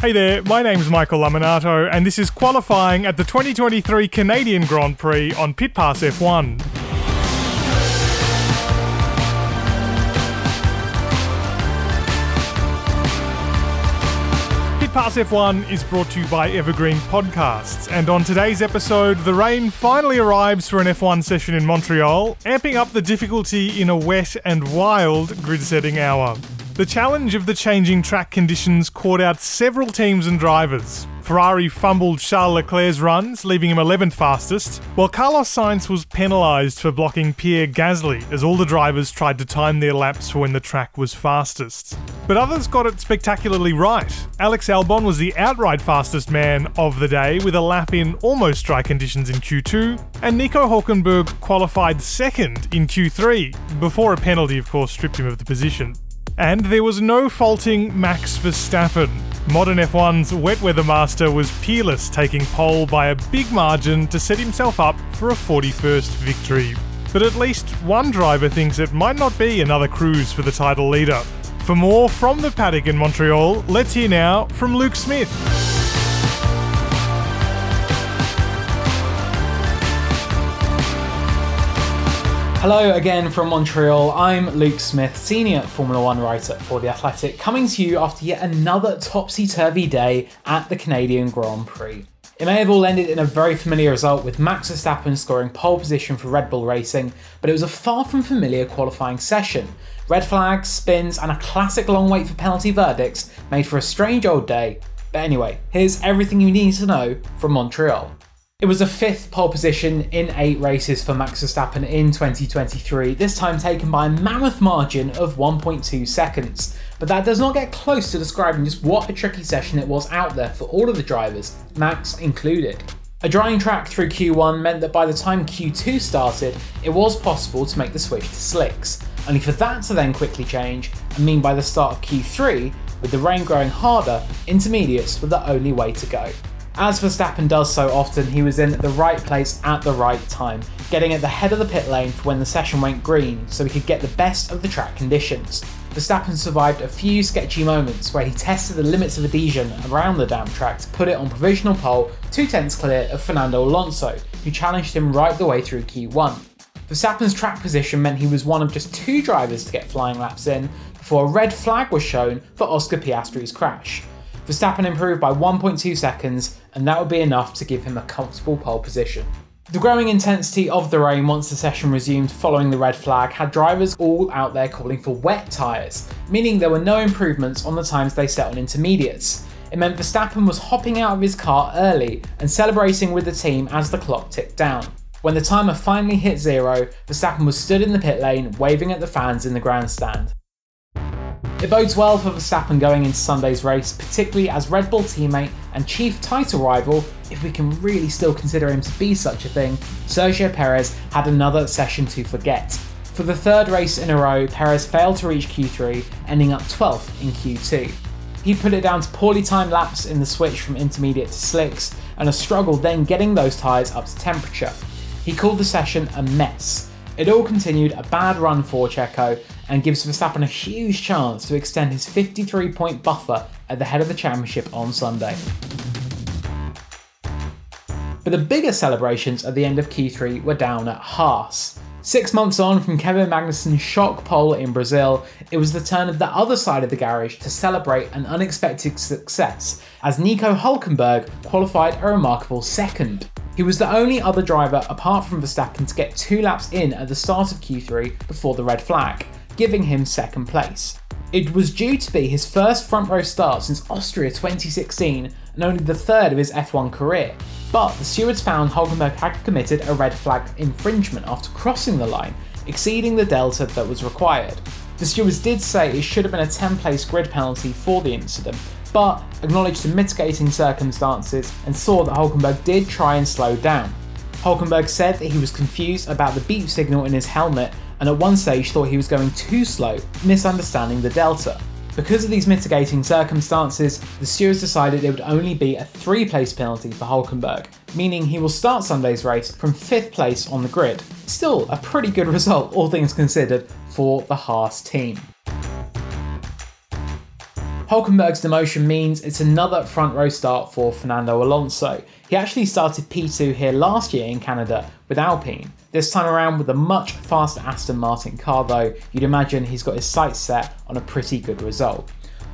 Hey there, my name's Michael Lamonato, and this is qualifying at the 2023 Canadian Grand Prix on Pit Pass F1. Pit Pass F1 is brought to you by Evergreen Podcasts, and on today's episode, the rain finally arrives for an F1 session in Montreal, amping up the difficulty in a wet and wild grid setting hour. The challenge of the changing track conditions caught out several teams and drivers. Ferrari fumbled Charles Leclerc's runs, leaving him 11th fastest, while Carlos Sainz was penalised for blocking Pierre Gasly as all the drivers tried to time their laps for when the track was fastest. But others got it spectacularly right. Alex Albon was the outright fastest man of the day with a lap in almost dry conditions in Q2, and Nico Hulkenberg qualified second in Q3, before a penalty, of course, stripped him of the position. And there was no faulting Max Verstappen. Modern F1's wet weather master was peerless, taking pole by a big margin to set himself up for a 41st victory. But at least one driver thinks it might not be another cruise for the title leader. For more from the paddock in Montreal, let's hear now from Luke Smith. Hello again from Montreal. I'm Luke Smith, senior Formula One writer for The Athletic, coming to you after yet another topsy turvy day at the Canadian Grand Prix. It may have all ended in a very familiar result with Max Verstappen scoring pole position for Red Bull Racing, but it was a far from familiar qualifying session. Red flags, spins, and a classic long wait for penalty verdicts made for a strange old day. But anyway, here's everything you need to know from Montreal. It was a fifth pole position in eight races for Max Verstappen in 2023, this time taken by a mammoth margin of 1.2 seconds. But that does not get close to describing just what a tricky session it was out there for all of the drivers, Max included. A drying track through Q1 meant that by the time Q2 started, it was possible to make the switch to slicks, only for that to then quickly change and mean by the start of Q3, with the rain growing harder, intermediates were the only way to go. As Verstappen does so often, he was in the right place at the right time, getting at the head of the pit lane for when the session went green so he could get the best of the track conditions. Verstappen survived a few sketchy moments where he tested the limits of adhesion around the damn track to put it on provisional pole, two tenths clear of Fernando Alonso, who challenged him right the way through Q1. Verstappen's track position meant he was one of just two drivers to get flying laps in before a red flag was shown for Oscar Piastri's crash. Verstappen improved by 1.2 seconds, and that would be enough to give him a comfortable pole position. The growing intensity of the rain once the session resumed following the red flag had drivers all out there calling for wet tyres, meaning there were no improvements on the times they set on intermediates. It meant Verstappen was hopping out of his car early and celebrating with the team as the clock ticked down. When the timer finally hit zero, Verstappen was stood in the pit lane waving at the fans in the grandstand. It bodes well for Verstappen going into Sunday's race, particularly as Red Bull teammate and chief title rival, if we can really still consider him to be such a thing, Sergio Perez had another session to forget. For the third race in a row, Perez failed to reach Q3, ending up 12th in Q2. He put it down to poorly timed laps in the switch from intermediate to slicks, and a struggle then getting those tyres up to temperature. He called the session a mess. It all continued a bad run for Checo, and gives Verstappen a huge chance to extend his 53 point buffer at the head of the championship on Sunday. But the bigger celebrations at the end of Q3 were down at Haas. Six months on from Kevin Magnussen's shock pole in Brazil, it was the turn of the other side of the garage to celebrate an unexpected success, as Nico Hulkenberg qualified a remarkable second. He was the only other driver apart from Verstappen to get two laps in at the start of Q3 before the red flag, giving him second place. It was due to be his first front row start since Austria 2016 and only the third of his F1 career, but the stewards found Hulkenberg had committed a red flag infringement after crossing the line, exceeding the delta that was required. The stewards did say it should have been a 10 place grid penalty for the incident, but acknowledged the mitigating circumstances, and saw that Hulkenberg did try and slow down. Hulkenberg said that he was confused about the beep signal in his helmet and at one stage thought he was going too slow, misunderstanding the delta. Because of these mitigating circumstances, the stewards decided it would only be a three place penalty for Hulkenberg, meaning he will start Sunday's race from fifth place on the grid. Still, a pretty good result, all things considered, for the Haas team. Hulkenberg's demotion means it's another front row start for Fernando Alonso. He actually started P2 here last year in Canada with Alpine. This time around with a much faster Aston Martin car though, you'd imagine he's got his sights set on a pretty good result.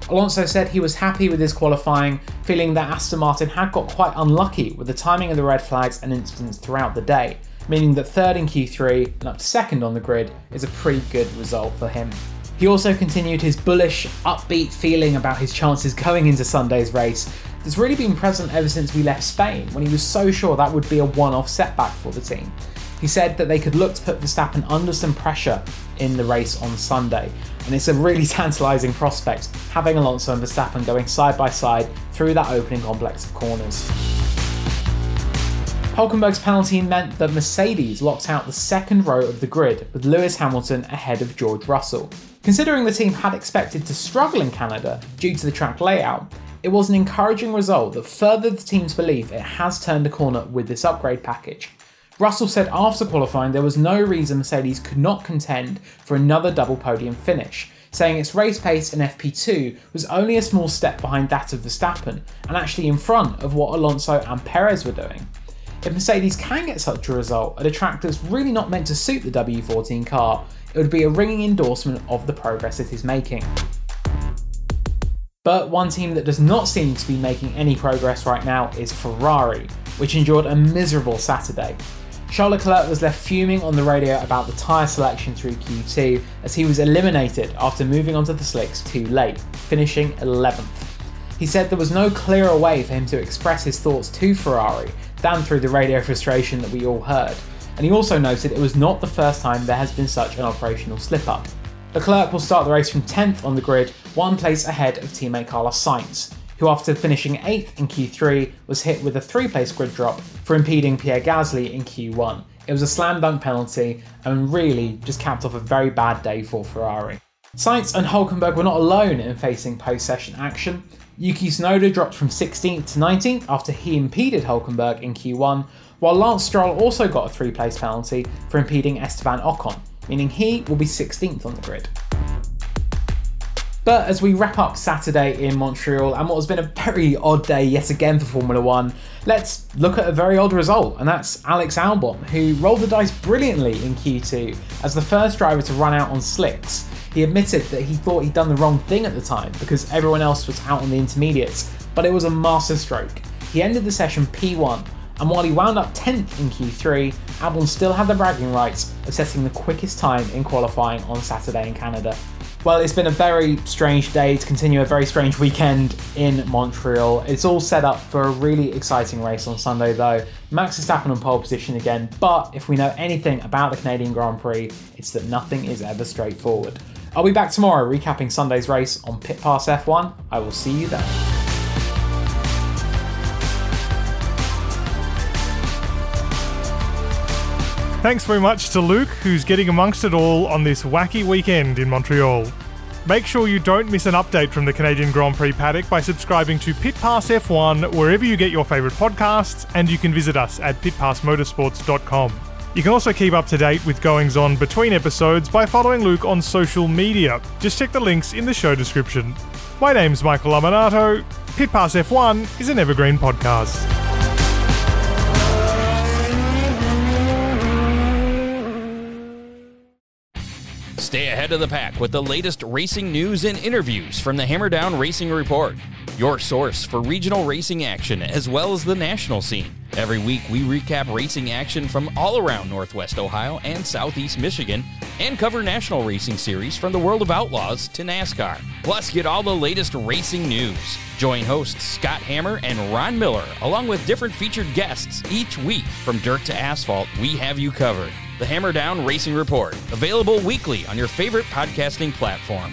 Alonso said he was happy with his qualifying, feeling that Aston Martin had got quite unlucky with the timing of the red flags and incidents throughout the day, meaning that third in Q3 and up to second on the grid is a pretty good result for him. He also continued his bullish, upbeat feeling about his chances going into Sunday's race that's really been present ever since we left Spain, when he was so sure that would be a one off setback for the team. He said that they could look to put Verstappen under some pressure in the race on Sunday, and it's a really tantalising prospect having Alonso and Verstappen going side by side through that opening complex of corners. Hulkenberg's penalty meant that Mercedes locked out the second row of the grid with Lewis Hamilton ahead of George Russell. Considering the team had expected to struggle in Canada due to the track layout, it was an encouraging result that furthered the team's belief it has turned a corner with this upgrade package. Russell said after qualifying there was no reason Mercedes could not contend for another double podium finish, saying its race pace in FP2 was only a small step behind that of Verstappen and actually in front of what Alonso and Perez were doing. If Mercedes can get such a result at a track that's really not meant to suit the W14 car, it would be a ringing endorsement of the progress it is making. But one team that does not seem to be making any progress right now is Ferrari, which endured a miserable Saturday. Charles Leclerc was left fuming on the radio about the tyre selection through Q2 as he was eliminated after moving onto the slicks too late, finishing 11th. He said there was no clearer way for him to express his thoughts to Ferrari than through the radio frustration that we all heard, and he also noted it was not the first time there has been such an operational slip up. Leclerc will start the race from 10th on the grid, one place ahead of teammate Carlos Sainz, who after finishing 8th in Q3 was hit with a three place grid drop for impeding Pierre Gasly in Q1. It was a slam dunk penalty and really just capped off a very bad day for Ferrari. Sainz and Hulkenberg were not alone in facing post session action. Yuki Tsunoda dropped from 16th to 19th after he impeded Hulkenberg in Q1, while Lance Stroll also got a three place penalty for impeding Esteban Ocon, meaning he will be 16th on the grid. But as we wrap up Saturday in Montreal and what has been a very odd day yet again for Formula One, let's look at a very odd result, and that's Alex Albon, who rolled the dice brilliantly in Q2 as the first driver to run out on slicks he admitted that he thought he'd done the wrong thing at the time because everyone else was out on the intermediates, but it was a masterstroke. He ended the session P1, and while he wound up 10th in Q3, Albon still had the bragging rights of setting the quickest time in qualifying on Saturday in Canada. Well, it's been a very strange day to continue a very strange weekend in Montreal. It's all set up for a really exciting race on Sunday, though. Max Verstappen on pole position again, but if we know anything about the Canadian Grand Prix, it's that nothing is ever straightforward. I'll be back tomorrow recapping Sunday's race on Pit Pass F1. I will see you then. Thanks very much to Luke, who's getting amongst it all on this wacky weekend in Montreal. Make sure you don't miss an update from the Canadian Grand Prix paddock by subscribing to Pit Pass F1 wherever you get your favourite podcasts, and you can visit us at pitpassmotorsports.com. You can also keep up to date with goings on between episodes by following Luke on social media. Just check the links in the show description. My name's Michael Lamonato. Pit Pass F1 is an evergreen podcast. Stay ahead of the pack with the latest racing news and interviews from the Hammerdown Racing Report, your source for regional racing action as well as the national scene. Every week, we recap racing action from all around Northwest Ohio and Southeast Michigan and cover national racing series from the world of outlaws to NASCAR. Plus, get all the latest racing news. Join hosts Scott Hammer and Ron Miller, along with different featured guests each week. From dirt to asphalt, we have you covered. The Hammerdown Racing Report, available weekly on your favorite podcasting platform.